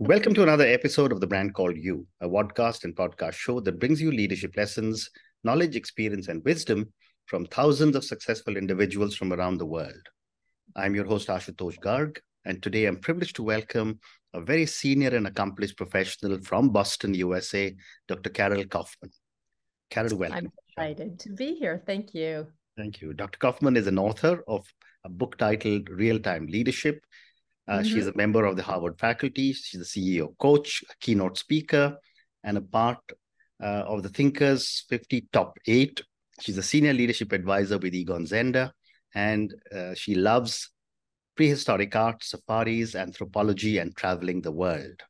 Welcome to another episode of The Brand Called You, a podcast and podcast show that brings you leadership lessons, knowledge, experience, and wisdom from thousands of successful individuals from around the world. I'm your host, Ashutosh Garg, and today I'm privileged to welcome a very senior and accomplished professional from Boston, USA, Dr. Carol Kauffman. Carol, welcome. I'm excited to be here. Thank you. Thank you. Dr. Kauffman is an author of a book titled Real Time Leadership uh, mm-hmm. She's a member of the Harvard faculty. She's a CEO coach, a keynote speaker, and a part uh, of the Thinkers 50 Top 8. She's a senior leadership advisor with Egon Zehnder, and uh, she loves prehistoric art, safaris, anthropology, and traveling the world.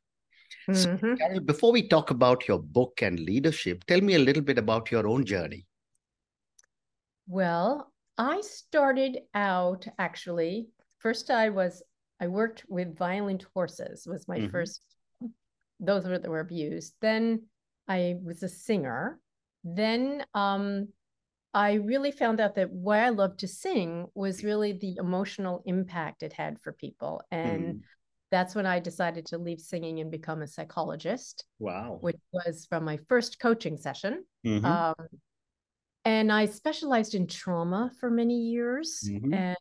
Mm-hmm. So, Carol, before we talk about your book and leadership, tell me a little bit about your own journey. Well, I started out actually, first I was I worked with violent horses was my mm-hmm. first those were that were abused. Then I was a singer. Then um, I really found out that why I loved to sing was really the emotional impact it had for people. And mm. that's when I decided to leave singing and become a psychologist. Wow. Which was from my first coaching session. Mm-hmm. Um, and I specialized in trauma for many years. Mm-hmm. And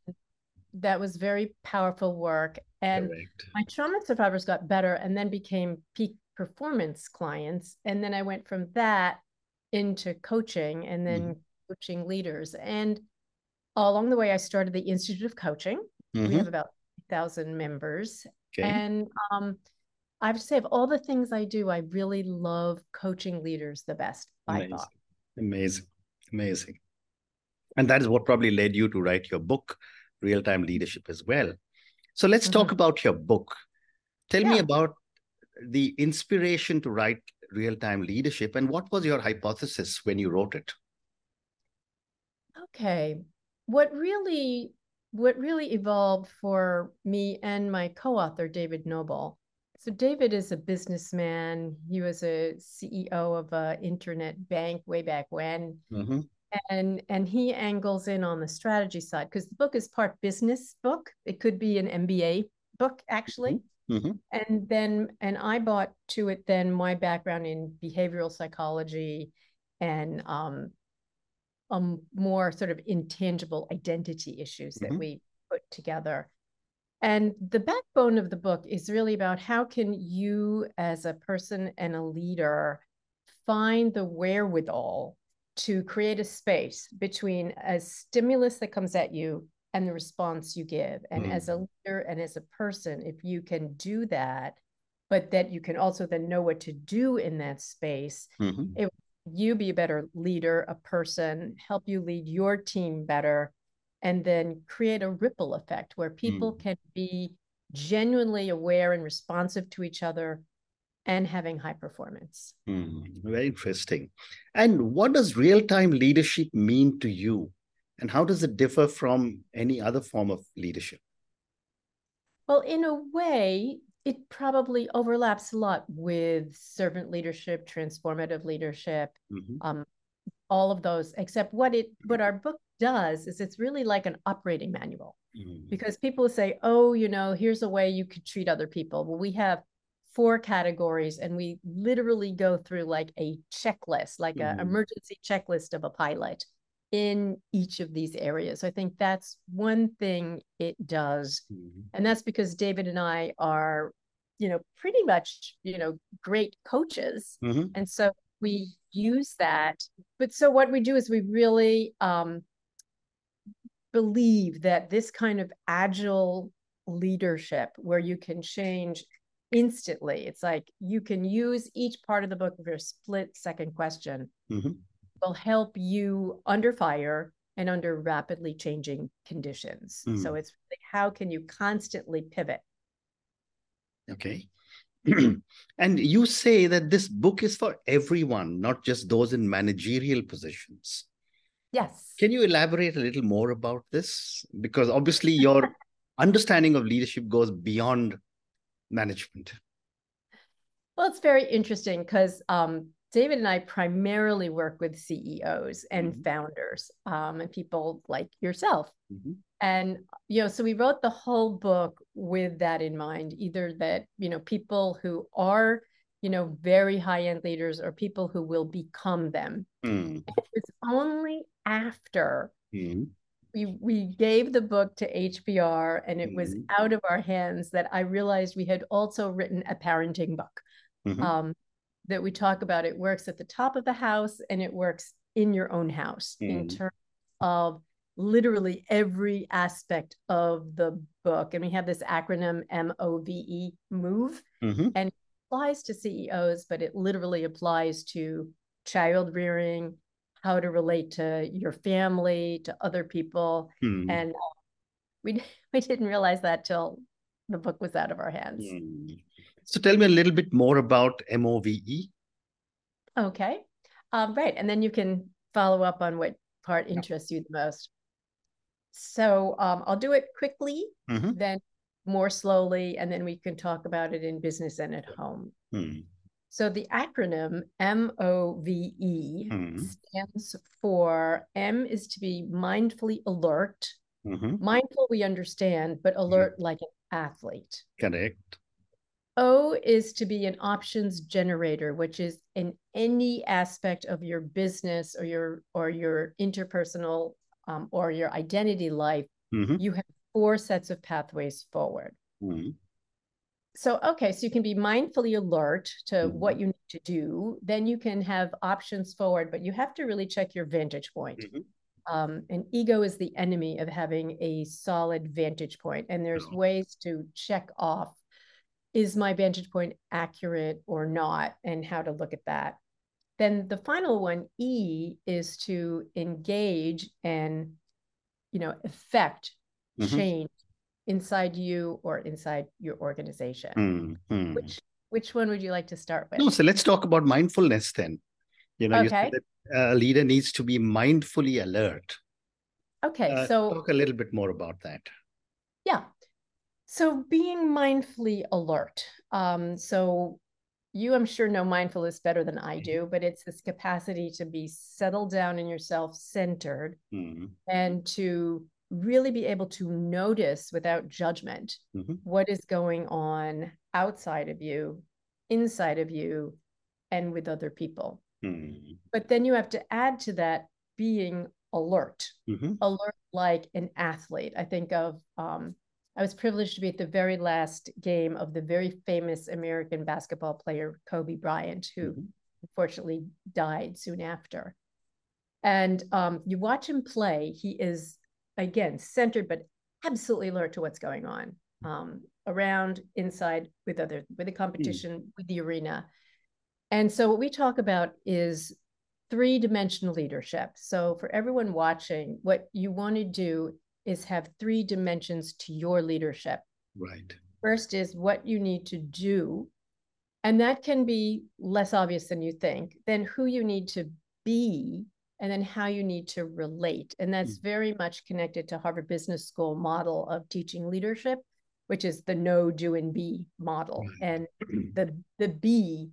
that was very powerful work. And Correct. my trauma survivors got better and then became peak performance clients. And then I went from that into coaching and then mm-hmm. coaching leaders. And along the way, I started the Institute of Coaching. Mm-hmm. We have about 1,000 members. Okay. And um, I have to say, of all the things I do, I really love coaching leaders the best by Amazing. far. Amazing. Amazing. And that is what probably led you to write your book, real time leadership as well. So let's mm-hmm. talk about your book. Tell yeah. me about the inspiration to write real time leadership and what was your hypothesis when you wrote it? Okay. What really what really evolved for me and my co-author David Noble. So David is a businessman. He was a CEO of an internet bank way back when. Mm-hmm and and he angles in on the strategy side because the book is part business book it could be an mba book actually mm-hmm. and then and i bought to it then my background in behavioral psychology and um, um more sort of intangible identity issues that mm-hmm. we put together and the backbone of the book is really about how can you as a person and a leader find the wherewithal to create a space between a stimulus that comes at you and the response you give. And mm. as a leader and as a person, if you can do that, but that you can also then know what to do in that space, mm-hmm. it you be a better leader, a person, help you lead your team better, and then create a ripple effect where people mm. can be genuinely aware and responsive to each other and having high performance. Mm, very interesting. And what does real time leadership mean to you? And how does it differ from any other form of leadership? Well, in a way, it probably overlaps a lot with servant leadership, transformative leadership, mm-hmm. um, all of those. Except what it what our book does is it's really like an operating manual mm-hmm. because people say, "Oh, you know, here's a way you could treat other people." Well, we have four categories and we literally go through like a checklist like mm-hmm. an emergency checklist of a pilot in each of these areas i think that's one thing it does mm-hmm. and that's because david and i are you know pretty much you know great coaches mm-hmm. and so we use that but so what we do is we really um believe that this kind of agile leadership where you can change instantly. It's like you can use each part of the book for a split second question. Mm-hmm. Will help you under fire and under rapidly changing conditions. Mm-hmm. So it's really how can you constantly pivot? Okay. and you say that this book is for everyone, not just those in managerial positions. Yes. Can you elaborate a little more about this? Because obviously, your understanding of leadership goes beyond management? Well, it's very interesting because um, David and I primarily work with CEOs and Mhm. founders um, and people like yourself. Mhm. And, you know, so we wrote the whole book with that in mind, either that, you know, people who are, you know, very high end leaders or people who will become them. Mm. It's only after Mm. We, we gave the book to HBR and it was Mhm. out of our hands that I realized we had also written a parenting book Mhm. um, that we talk about. It works at the top of the house and it works in your own house in Mm. terms of literally every aspect of the book. And we have this acronym M O V E, MOVE, Mhm. and it applies to CEOs, but it literally applies to child rearing, how to relate to your family, to other people. Mm. And uh, we, we didn't realize that till the book was out of our hands. Mm. So tell me a little bit more about MOVE. Okay. Um, right. And then you can follow up on what part interests you the most. So um, I'll do it quickly, Mhm. then more slowly, and then we can talk about it in business and at home. Mm. So the acronym MOVE Mhm. stands for M is to be mindfully alert. Mhm. Mindful, we understand, but alert like an athlete. Correct. O is to be an options generator, which is in any aspect of your business or your or your interpersonal um, or your identity life. Mhm. You have four sets of pathways forward. So, okay, so you can be mindfully alert to what you need to do. Then you can have options forward, but you have to really check your vantage point. Mhm. Um, and ego is the enemy of having a solid vantage point. And there's Sure. ways to check off is my vantage point accurate or not, and how to look at that. Then the final one, E, is to engage and, you know, affect Mhm. change inside you or inside your organization. Mm. Mm. Which which one would you like to start with? No, so let's talk about mindfulness then. You know, Okay. said that a leader needs to be mindfully alert. Okay, Uh, so talk a little bit more about that. Yeah. So being mindfully alert. Um, so you, I'm sure, know mindfulness better than I do, but it's this capacity to be settled down in yourself, centered, Mm. and to really be able to notice without judgment Mhm. what is going on outside of you, inside of you, and with other people. Mm. But then you have to add to that being alert Mhm. alert like an athlete. I think of um, I was privileged to be at the very last game of the very famous American basketball player Kobe Bryant, who Mhm. unfortunately died soon after. And um, you watch him play; he is again centered, but absolutely alert to what's going on um, around, inside, with other, with the competition, with the arena. And so, what we talk about is three dimensional leadership. So, for everyone watching, what you want to do is have three dimensions to your leadership. Right. First is what you need to do. And that can be less obvious than you think. Then, who you need to be, and then how you need to relate. And that's mm. very much connected to Harvard Business School model of teaching leadership, which is the know, do, and be model. Right. And the the be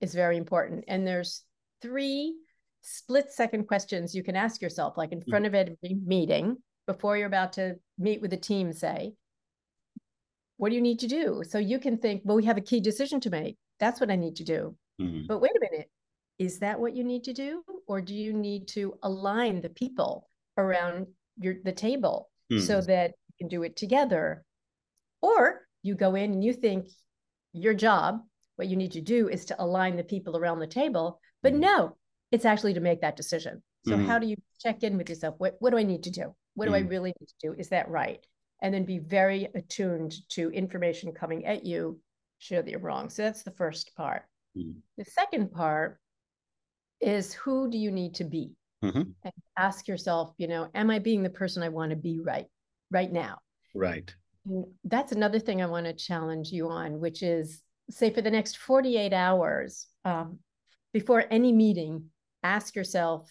is very important. And there's three split second questions you can ask yourself, like in mm. front of every meeting before you're about to meet with a team, say, what do you need to do? So you can think, well, we have a key decision to make. That's what I need to do. Mm. But wait a minute, is that what you need to do? Or do you need to align the people around your the table so Mm. that you can do it together? Or you go in and you think your job, what you need to do is to align the people around the table, but Mhm. no, it's actually to make that decision. So Mhm. how do you check in with yourself? What what do I need to do? What do I really need to do? Is that right? And then be very attuned to information coming at you, show that you're wrong. So that's the first part. Mm. The second part is who do you need to be? Mhm. And ask yourself, you know, am I being the person I want to be right right now? Right. And that's another thing I want to challenge you on, which is say for the next 48 hours, um, before any meeting, ask yourself,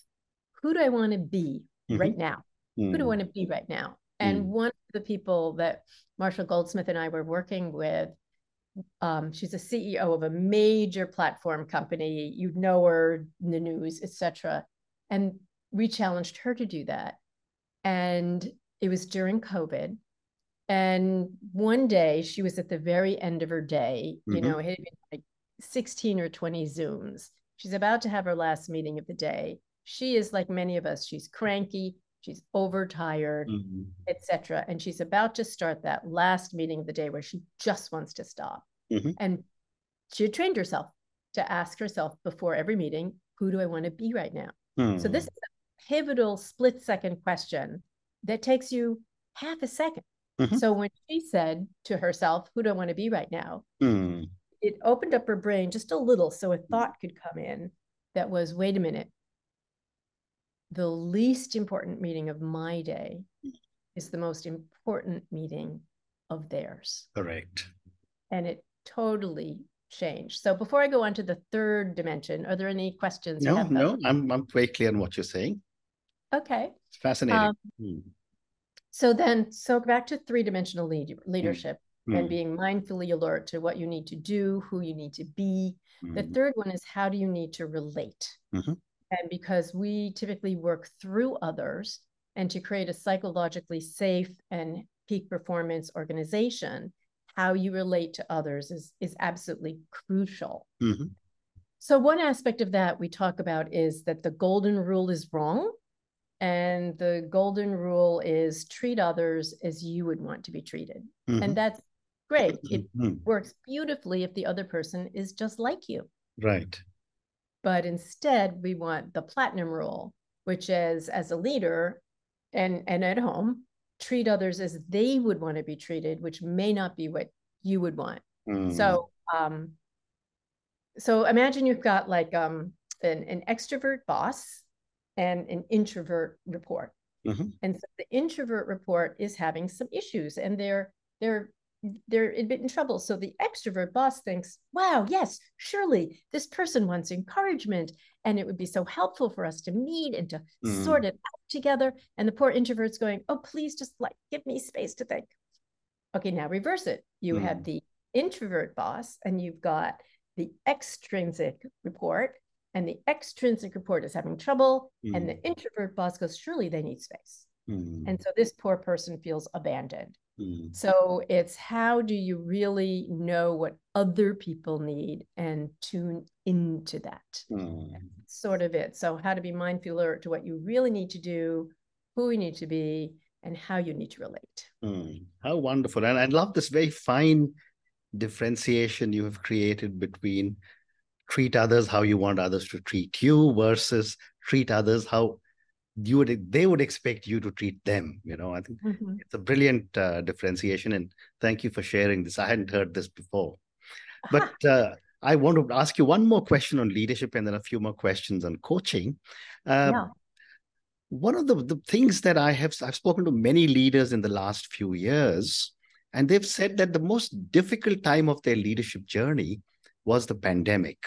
who do I want to be right now? Who do I Mm. want to be right now? And Mm. one of the people that Marshall Goldsmith and I were working with um, she's a CEO of a major platform company. You'd know her in the news, etc. And we challenged her to do that. And it was during COVID. And one day she was at the very end of her day, mm-hmm. you know, it had been like 16 or 20 Zooms. She's about to have her last meeting of the day. She is like many of us, she's cranky, she's overtired, mm-hmm. etc. And she's about to start that last meeting of the day where she just wants to stop. Mm-hmm. And she had trained herself to ask herself before every meeting, who do I want to be right now? Mm-hmm. So this is a pivotal split second question that takes you half a 2nd mm-hmm. So when she said to herself, who do I want to be right now? Mm. It opened up her brain just a little so a thought could come in that was, wait a minute, the least important meeting of my day is the most important meeting of theirs. Correct. And it totally changed. So before I go on to the third dimension, are there any questions? No, no, I'm I'm very clear on what you're saying. Okay. It's fascinating. Um, hmm. So then, so back to three-dimensional lead, leadership mm. and being mindfully alert to what you need to do, who you need to be. Mm. The third one is how do you need to relate? Mm-hmm. And because we typically work through others and to create a psychologically safe and peak performance organization, how you relate to others is, is absolutely crucial. Mm-hmm. So, one aspect of that we talk about is that the golden rule is wrong. And the golden rule is treat others as you would want to be treated. Mm-hmm. And that's great. It mm-hmm. works beautifully if the other person is just like you. Right. But instead, we want the platinum rule, which is as a leader and, and at home, treat others as they would want to be treated, which may not be what you would want. Mm. So, um, so imagine you've got like um, an, an extrovert boss and an introvert report. Mm-hmm. And so the introvert report is having some issues and they're they're they're a bit in trouble. So the extrovert boss thinks, wow, yes, surely this person wants encouragement and it would be so helpful for us to meet and to mm. sort it out together. And the poor introvert's going, oh, please just like give me space to think. Okay, now reverse it. You mm. have the introvert boss and you've got the extrinsic report and the extrinsic report is having trouble mm. and the mm. introvert boss goes, surely they need space. Mm. And so this poor person feels abandoned. Mm. So it's how do you really know what other people need and tune into that? Mm. Sort of it. So how to be mindful to what you really need to do, who you need to be, and how you need to relate. Mm. How wonderful. And I love this very fine differentiation you have created between treat others how you want others to treat you versus treat others how you would they would expect you to treat them you know i think mm-hmm. it's a brilliant uh, differentiation and thank you for sharing this i hadn't heard this before but uh, i want to ask you one more question on leadership and then a few more questions on coaching uh, yeah. one of the, the things that i have i've spoken to many leaders in the last few years and they've said that the most difficult time of their leadership journey was the pandemic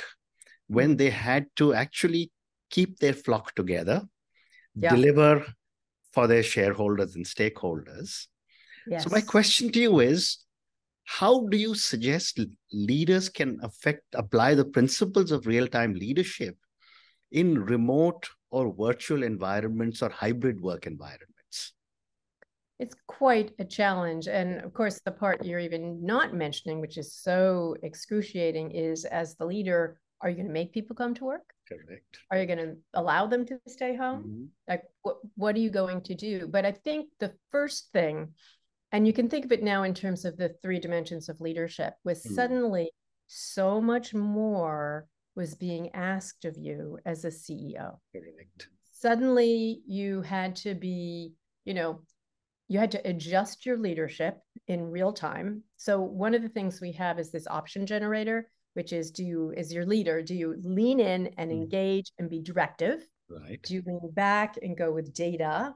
when mm-hmm. they had to actually keep their flock together yeah. deliver for their shareholders and stakeholders. Yes. So my question to you is how do you suggest leaders can affect apply the principles of real-time leadership in remote or virtual environments or hybrid work environments? It's quite a challenge. And of course, the part you're even not mentioning, which is so excruciating, is as the leader, are you going to make people come to work? Correct. Are you going to allow them to stay home? Mm-hmm. Like, what, what are you going to do? But I think the first thing, and you can think of it now in terms of the three dimensions of leadership, was mm-hmm. suddenly so much more was being asked of you as a CEO. Correct. Suddenly you had to be, you know, you had to adjust your leadership in real time. So one of the things we have is this option generator which is do you as your leader do you lean in and mm. engage and be directive right do you lean back and go with data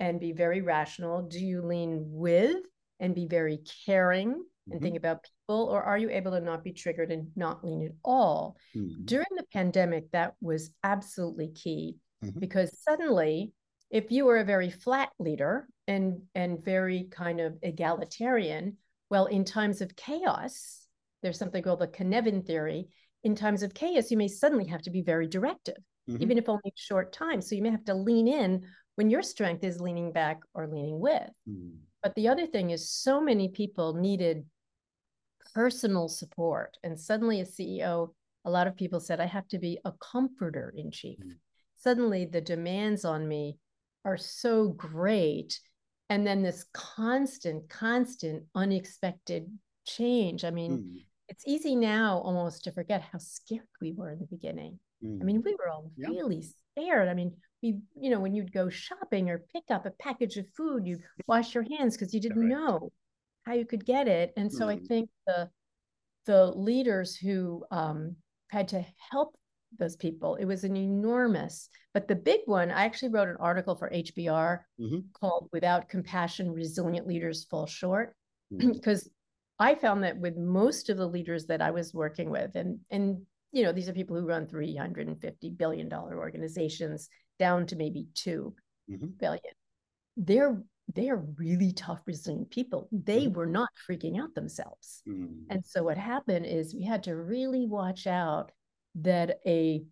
and be very rational do you lean with and be very caring and mm-hmm. think about people or are you able to not be triggered and not lean at all mm-hmm. during the pandemic that was absolutely key mm-hmm. because suddenly if you were a very flat leader and and very kind of egalitarian well in times of chaos there's something called the Cynefin theory. In times of chaos, you may suddenly have to be very directive, mm-hmm. even if only short time. So you may have to lean in when your strength is leaning back or leaning with. Mm-hmm. But the other thing is, so many people needed personal support. And suddenly, as CEO, a lot of people said, I have to be a comforter in chief. Mm-hmm. Suddenly, the demands on me are so great. And then this constant, constant, unexpected change. I mean, mm. It's easy now almost to forget how scared we were in the beginning. Mm. I mean, we were all yeah. really scared. I mean, we, you know, when you'd go shopping or pick up a package of food, you'd wash your hands because you didn't Correct. know how you could get it. And so mm. I think the the leaders who um, had to help those people, it was an enormous. But the big one, I actually wrote an article for HBR mm-hmm. called "Without Compassion, Resilient Leaders Fall Short," because I found that with most of the leaders that I was working with, and and you know these are people who run 350 billion dollar organizations down to maybe 2 mm-hmm. billion. They're they're really tough, resilient people. They mm-hmm. were not freaking out themselves. Mm-hmm. And so what happened is we had to really watch out that a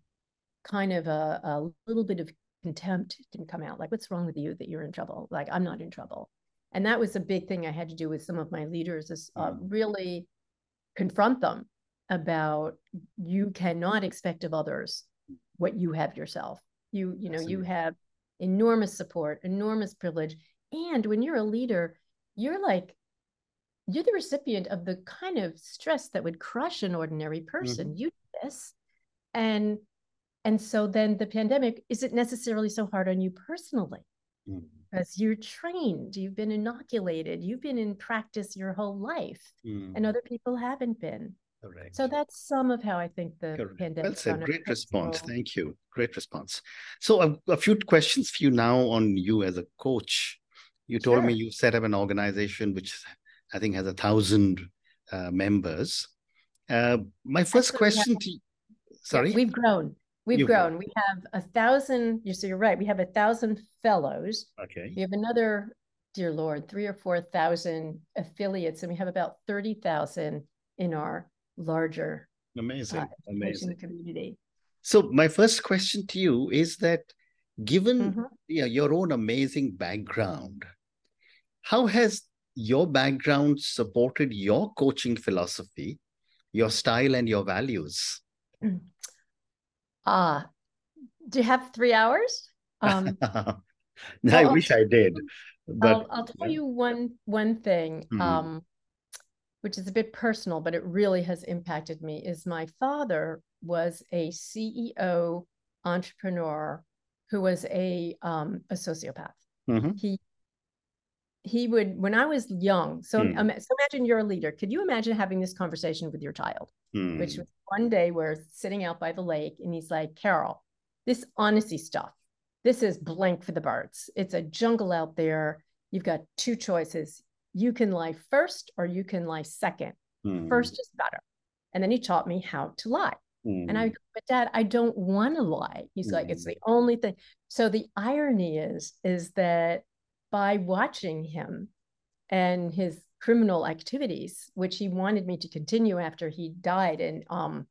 kind of a, a little bit of contempt didn't come out. Like, what's wrong with you that you're in trouble? Like, I'm not in trouble and that was a big thing i had to do with some of my leaders is uh, mm-hmm. really confront them about you cannot expect of others what you have yourself you you know Absolutely. you have enormous support enormous privilege and when you're a leader you're like you're the recipient of the kind of stress that would crush an ordinary person mm-hmm. you do this and and so then the pandemic isn't necessarily so hard on you personally mm-hmm because you're trained, you've been inoculated, you've been in practice your whole life, mm. and other people haven't been. Correct. So that's some of how I think the Correct. pandemic. Well said. Great response. Thank you. Great response. So a, a, few questions for you now on you as a coach. You told sure. me you set up an organization which I think has a thousand uh, members. Uh, my first question to you, sorry, we've grown. We've You've grown. We have a thousand. You so you're right. We have a thousand fellows. Okay. We have another, dear Lord, three or four thousand affiliates, and we have about thirty thousand in our larger amazing, uh, amazing community. So my first question to you is that, given mm-hmm. yeah, your own amazing background, how has your background supported your coaching philosophy, your style, and your values? Mm. Ah, uh, do you have three hours? Um, no, I wish I did. But I'll, I'll tell you one one thing, mm-hmm. um, which is a bit personal, but it really has impacted me. Is my father was a CEO entrepreneur who was a um, a sociopath. Mm-hmm. He he would when I was young. So, mm. um, so imagine you're a leader. Could you imagine having this conversation with your child? Mm. Which was one day we're sitting out by the lake, and he's like, "Carol, this honesty stuff. This is blank for the birds. It's a jungle out there. You've got two choices. You can lie first, or you can lie second. Mm. First is better." And then he taught me how to lie. And I, hmm. but dad, I don't want to lie. He's like, it's hmm. the only thing. So the irony is, is that by watching him and his criminal activities, which he wanted me to continue after he died. And um,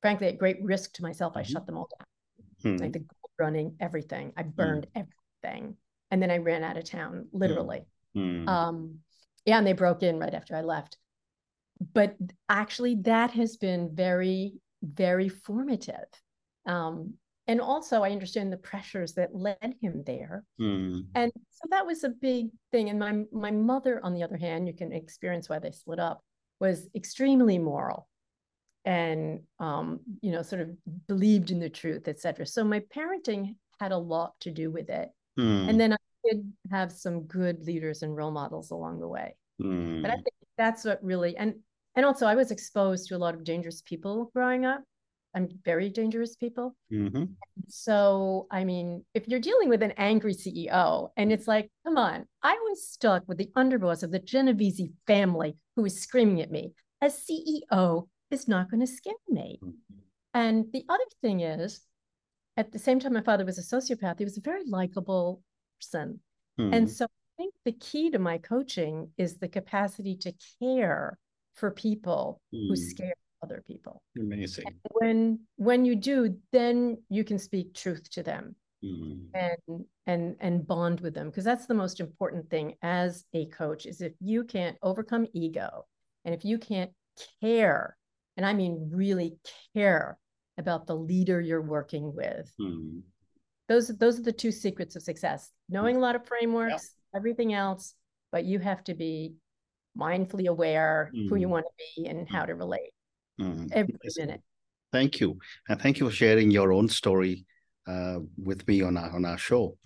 frankly, at great risk to myself, I mm-hmm. shut them all down. Hmm. Like the gold running, everything. I hmm. burned hmm. everything. And then I ran out of town, literally. Hmm. Um, yeah, and they broke in right after I left. But actually, that has been very, very formative. Um, and also i understand the pressures that led him there mm. and so that was a big thing and my my mother on the other hand you can experience why they split up was extremely moral and um, you know sort of believed in the truth etc so my parenting had a lot to do with it mm. and then i did have some good leaders and role models along the way mm. but i think that's what really and and also i was exposed to a lot of dangerous people growing up I'm very dangerous people. Mm-hmm. So, I mean, if you're dealing with an angry CEO and it's like, come on, I was stuck with the underboss of the Genovese family who was screaming at me. A CEO is not going to scare me. Mm-hmm. And the other thing is, at the same time, my father was a sociopath. He was a very likable person. Mm-hmm. And so I think the key to my coaching is the capacity to care for people who Mm. scare other people. Amazing. When when you do, then you can speak truth to them Mm. and and and bond with them because that's the most important thing as a coach is if you can't overcome ego and if you can't care and i mean really care about the leader you're working with Mm. those those are the two secrets of success knowing a lot of frameworks everything else but you have to be mindfully aware who you Mm. want to be and how to relate Mm. every Amazing. minute Thank you, and thank you for sharing your own story uh, with me on our on our show.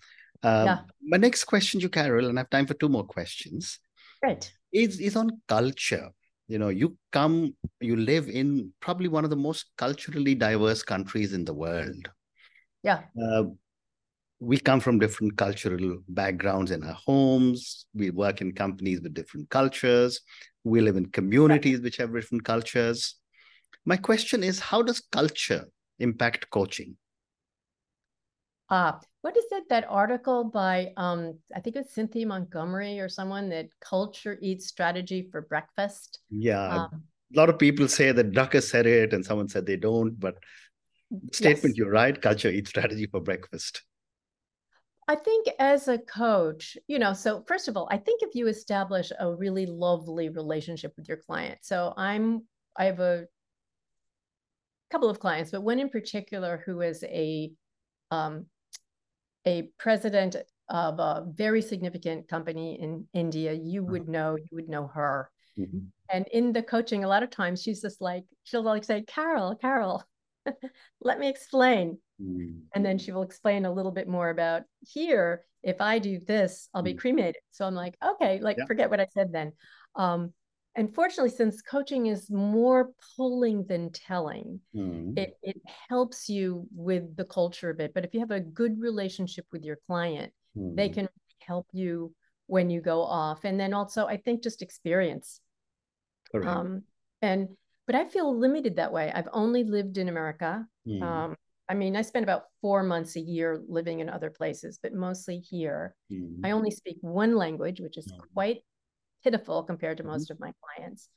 Um, Yeah. My next question, to you Carol, and I have time for two more questions. right Is is on culture. You know, you come, you live in probably one of the most culturally diverse countries in the world. yeah Uh, we come from different cultural backgrounds in our homes. We work in companies with different cultures. We live in communities which have different cultures. My question is how does culture impact coaching? Uh, what is it, that article by, um, I think it's Cynthia Montgomery or someone that culture eats strategy for breakfast? Yeah, Um, a lot of people say that Drucker said it and someone said they don't, but statement yes. you're right, culture eats strategy for breakfast. I think as a coach, you know, so first of all, I think if you establish a really lovely relationship with your client. So I'm, I have a couple of clients, but one in particular who is a, um, a president of a very significant company in India. You would know, you would know her. Mhm. And in the coaching, a lot of times she's just like, she'll like say, Carol, Carol, let me explain. Mm. And then she will explain a little bit more about here, if I do this, I'll be Mm. cremated. So I'm like, okay, like Yeah. forget what I said then. Um, unfortunately, since coaching is more pulling than telling, Mm. it, it helps you with the culture a bit. But if you have a good relationship with your client, they Mm. can help you when you go off. And then also, I think just experience. Correct. Um, and but I feel limited that way. I've only lived in America. Mm. Um, I mean, I spend about four months a year living in other places, but mostly here. Mm. I only speak one language, which is Mm. quite pitiful compared to Mhm. most of my clients.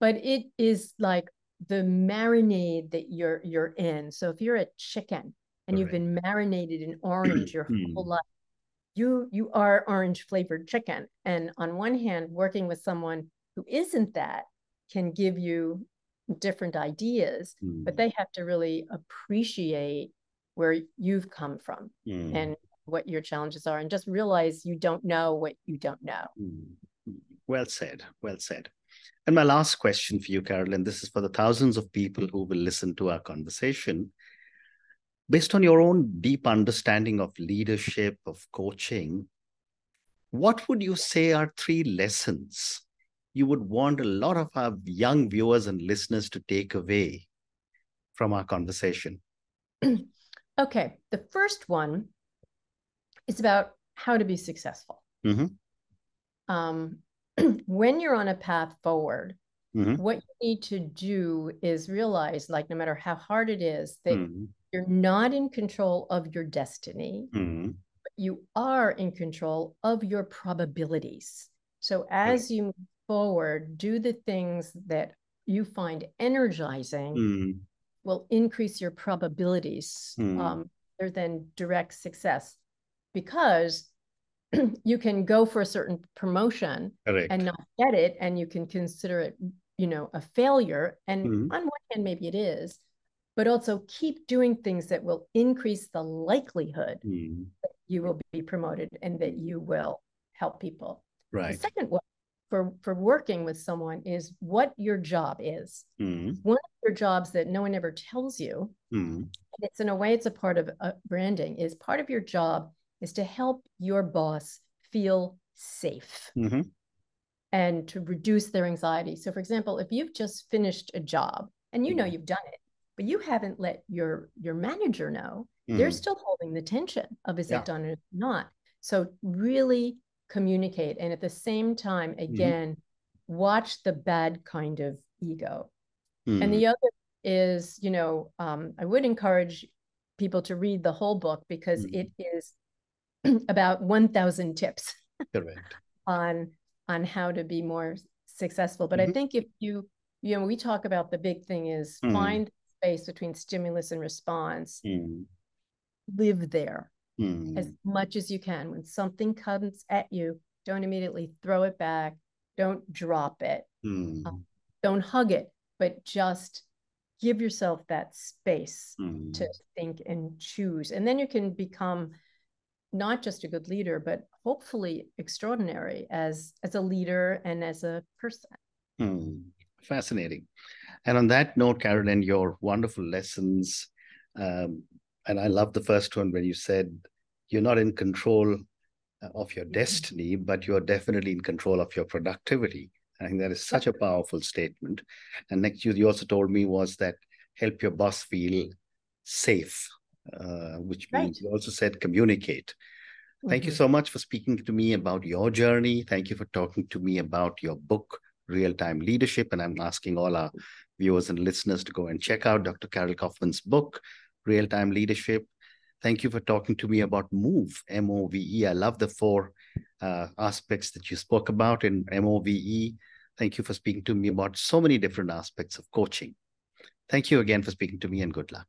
But it is like the marinade that you're you're in. So if you're a chicken and you've been marinated in orange your whole life, you you are orange flavored chicken. And on one hand, working with someone who isn't that can give you different ideas, but Mm. they have to really appreciate where you've come from Mm. and what your challenges are and just realize you don't know what you don't know. Mm. Well said. Well said. And my last question for you, Carol, and this is for the thousands of people who will listen to our conversation. Based on your own deep understanding of leadership, of coaching, what would you say are three lessons you would want a lot of our young viewers and listeners to take away from our conversation? Okay, the first one is about how to be successful. Mhm. Um, when you're on a path forward, Mhm. what you need to do is realize, like, no matter how hard it is, that Mhm. you're not in control of your destiny, Mhm. but you are in control of your probabilities. So as you move forward, do the things that you find energizing Mm. will increase your probabilities Mm. um, rather than direct success because you can go for a certain promotion Correct. and not get it and you can consider it you know a failure and Mhm. on one hand maybe it is but also keep doing things that will increase the likelihood Mm. you will be promoted and that you will help people the Right. second one for for working with someone is what your job is Mm. one of your jobs that no one ever tells you Mm. and it's in a way it's a part of uh, branding is part of your job is to help your boss feel safe Mhm. and to reduce their anxiety so for example if you've just finished a job and you know Mhm. you've done it but you haven't let your your manager know they're Mhm. still holding the tension of is Yeah. it done or not so really communicate and at the same time Mm-hmm. again watch the bad kind of ego and Mm. the other is, you know, um, I would encourage people to read the whole book because it is about 1,000 tips Correct. on on how to be more successful. But mm-hmm. I think if you, you know, we talk about the big thing is mm. find space between stimulus and response, mm. live there mm. as much as you can. When something comes at you, don't immediately throw it back, don't drop it, um, don't hug it, but just give yourself that space mm. to think and choose. And then you can become not just a good leader, but hopefully extraordinary as as a leader and as a person. Mm. Fascinating. And on that note, Carolyn, your wonderful lessons. Um, and I love the first one when you said you're not in control uh, of your destiny, but you're definitely in control of your productivity. I think that is such a powerful statement. And next, you, you also told me was that help your boss feel safe, uh, which means you also said communicate. Thank mm-hmm. you so much for speaking to me about your journey. Thank you for talking to me about your book, Real Time Leadership. And I'm asking all our viewers and listeners to go and check out Dr. Carol Kauffman's book, Real Time Leadership. Thank you for talking to me about MOVE, M O V E. I love the four uh, aspects that you spoke about in M O V E. Thank you for speaking to me about so many different aspects of coaching. Thank you again for speaking to me and good luck.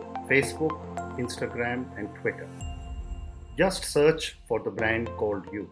Facebook, Instagram, and Twitter. Just search for the brand called You.